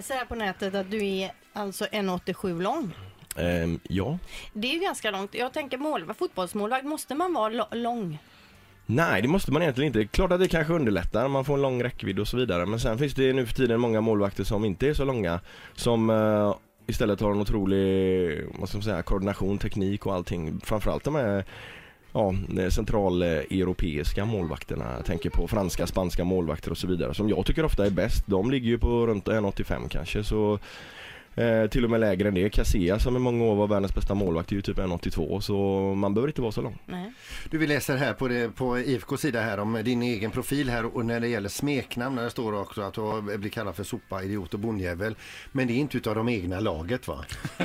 läser här på nätet att du är alltså 1,87 lång. Ehm, ja. Det är ju ganska långt. Jag tänker målvakt, fotbollsmålvakt, måste man vara lång? Nej, det måste man egentligen inte. Klart att det kanske underlättar, man får en lång räckvidd och så vidare. Men sen finns det nu för tiden många målvakter som inte är så långa. Som eh, istället har en otrolig, vad ska man säga, koordination, teknik och allting. Framförallt de här ja, eh, centraleuropeiska målvakterna. Jag tänker på franska, spanska målvakter och så vidare. Som jag tycker ofta är bäst. De ligger ju på runt 1,85 kanske. Så Eh, till och med lägre än det. Casillas som i många år var världens bästa målvakt är ju typ 1,82 så man behöver inte vara så lång. Nej. Du, vi läser här på, det, på IFKs sida här om din egen profil här och när det gäller smeknamn, när det står också att du blivit kallad för sopa, idiot och bondjävel. Men det är inte utav de egna laget va?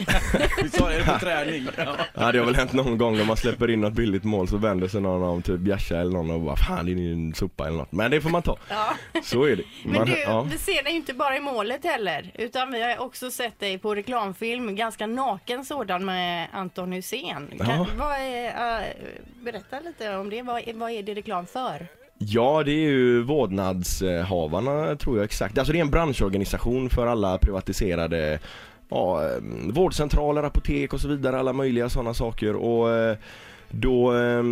Vi sa det på träning. Ja. Ja det har väl hänt någon gång när man släpper in något billigt mål så vänder sig någon om typ Bjärsa eller någon och bara fan det är en sopa eller något. Men det får man ta. Ja. Så är det. Men Man, du, ja. vi ser dig ju inte bara i målet heller, utan vi har också sett dig på reklamfilm, ganska naken sådan med Anton Hussein. Kan, vad är, äh, berätta lite om det, vad, är- vad är det reklam för? Ja, det är ju vårdnadshavarna tror jag exakt. Alltså det är en branschorganisation för alla privatiserade ja, eh, vårdcentraler, apotek och så vidare, alla möjliga sådana saker. Och eh, då eh,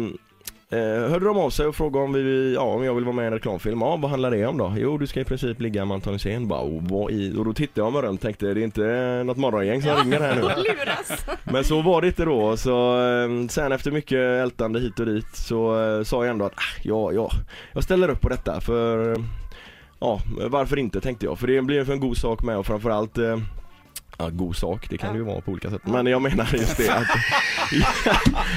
eh, hörde de av sig och frågade om, vi, ja, om jag vill vara med i en reklamfilm. Ja, vad handlar det om då? Jo, du ska i princip ligga med Anton Hysén. Och, i? och då tittade jag mig runt och tänkte, det är inte något morgongäng som ringer här nu. Men så var det inte då, så eh, sen efter mycket ältande hit och dit så eh, sa jag ändå att ah, ja, ja, jag ställer upp på detta för Ja, varför inte tänkte jag, för det blir för en god sak med och framförallt eh, Ja, god sak, det kan det ju vara på olika sätt. Men jag menar just det att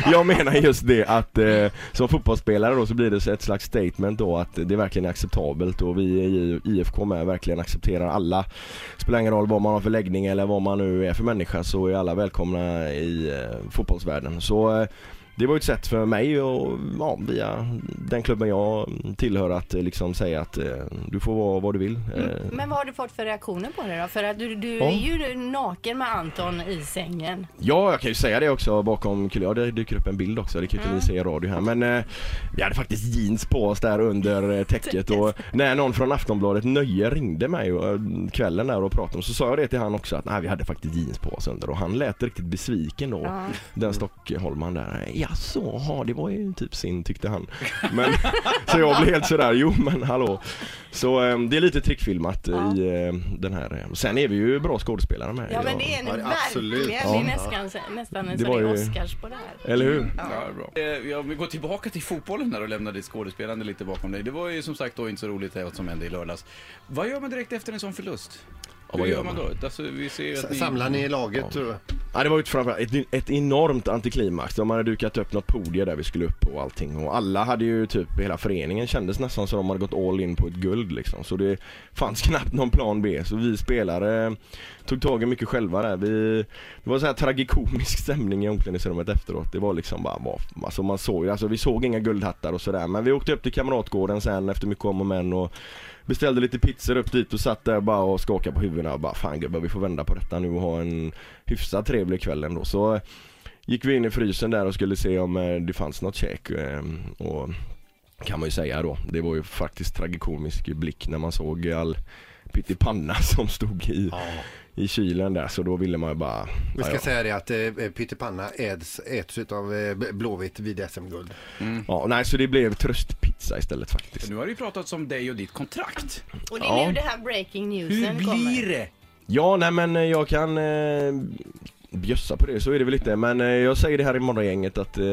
Jag menar just det att eh, som fotbollsspelare då så blir det ett slags statement då att det verkligen är acceptabelt och vi i IFK med verkligen accepterar alla. Spelar ingen roll vad man har för läggning eller vad man nu är för människa så är alla välkomna i eh, fotbollsvärlden. Så eh, det var ju ett sätt för mig och ja, via den klubben jag tillhör att eh, liksom säga att eh, du får vara vad du vill. Eh, Men vad har du fått för reaktioner på det då? För att du, du Ja. är ju naken med Anton i sängen. Ja, jag kan ju säga det också bakom kulissen. Ja, det dyker upp en bild också. Det kan ju inte Mm. ni se i radio här. Men eh, vi hade faktiskt jeans på oss där under täcket och när någon från Aftonbladet Nöje ringde mig och, kvällen där och pratade om så sa jag det till han också att nej, vi hade faktiskt jeans på oss under och han lät riktigt besviken då. Ja. Den Stockholman där. Ja, så, ha, det var ju typ sin tyckte han. Men, så jag blev helt sådär, jo men hallå. Så eh, det är lite trickfilmat Ja. i eh, den här. eh, Sen är vi ju bra skådespelare med. Ja men det är Ja, ni absolut. verkligen. Det är Ja. nästan, nästan en Det var ju- Oscars på det här. Eller hur? Ja, bra. Eh, Ja, vi går tillbaka till fotbollen där och lämnar ditt skådespelande lite bakom dig. Det var ju som sagt då inte så roligt det som hände i lördags. Vad gör man direkt efter en sån förlust? Ja, vad Hur gör man? då? Alltså, vi ser att ni... Samlar ni i laget? och- Ja, det var ju framförallt ett, ett enormt antiklimax. De hade dukat upp något podie där vi skulle upp på och allting. Och alla hade ju typ, hela föreningen kändes nästan som de hade gått all in på ett guld liksom. Så det fanns knappt någon plan B. Så vi spelare tog tag i mycket själva där. Vi, det var så här tragikomisk stämning i omklädningsrummet efteråt. Det var liksom bara, var, alltså man såg ju- alltså vi såg inga guldhattar och sådär. Men vi åkte upp till Kamratgården sen efter mycket om och men och Beställde lite pizzor upp dit och satt där bara och skakade på huvudena och bara fan gubbar vi får vända på detta nu och ha en hyfsat trevlig kväll ändå. Så eh, gick vi in i frysen där och skulle se om eh, det fanns något käk. Eh, och kan man ju säga då, det var ju faktiskt tragikomisk blick när man såg all pyttipanna som stod i, i kylen där så då ville man ju bara Vi ska ja, ja. säga det att eh, pyttipanna äts, äts utav eh, Blåvitt vid SM-guld. ja, nej så det blev tröstpizza istället faktiskt. Nu har det ju pratats om dig och ditt kontrakt. Och det är Ja. nu det här breaking Hur newsen kommer. blir det? Ja, nej men eh, jag kan eh, bjössa på det, så är det väl lite. Men eh, jag säger det här i morgongänget att, eh,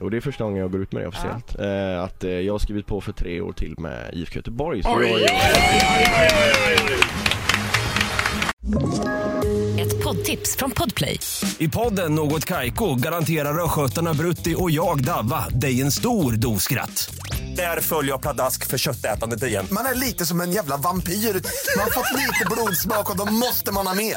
och det är första gången jag går ut med det officiellt, eh, att eh, jag har skrivit på för tre år till med IFK Göteborg. Så jag, Ett poddtips från Podplay. I podden Något Kaiko garanterar östgötarna Brutti och jag, Davva, dig en stor dos skratt. Där följer jag pladask för köttätandet igen. Man är lite som en jävla vampyr. Man har fått lite blodsmak och då måste man ha mer.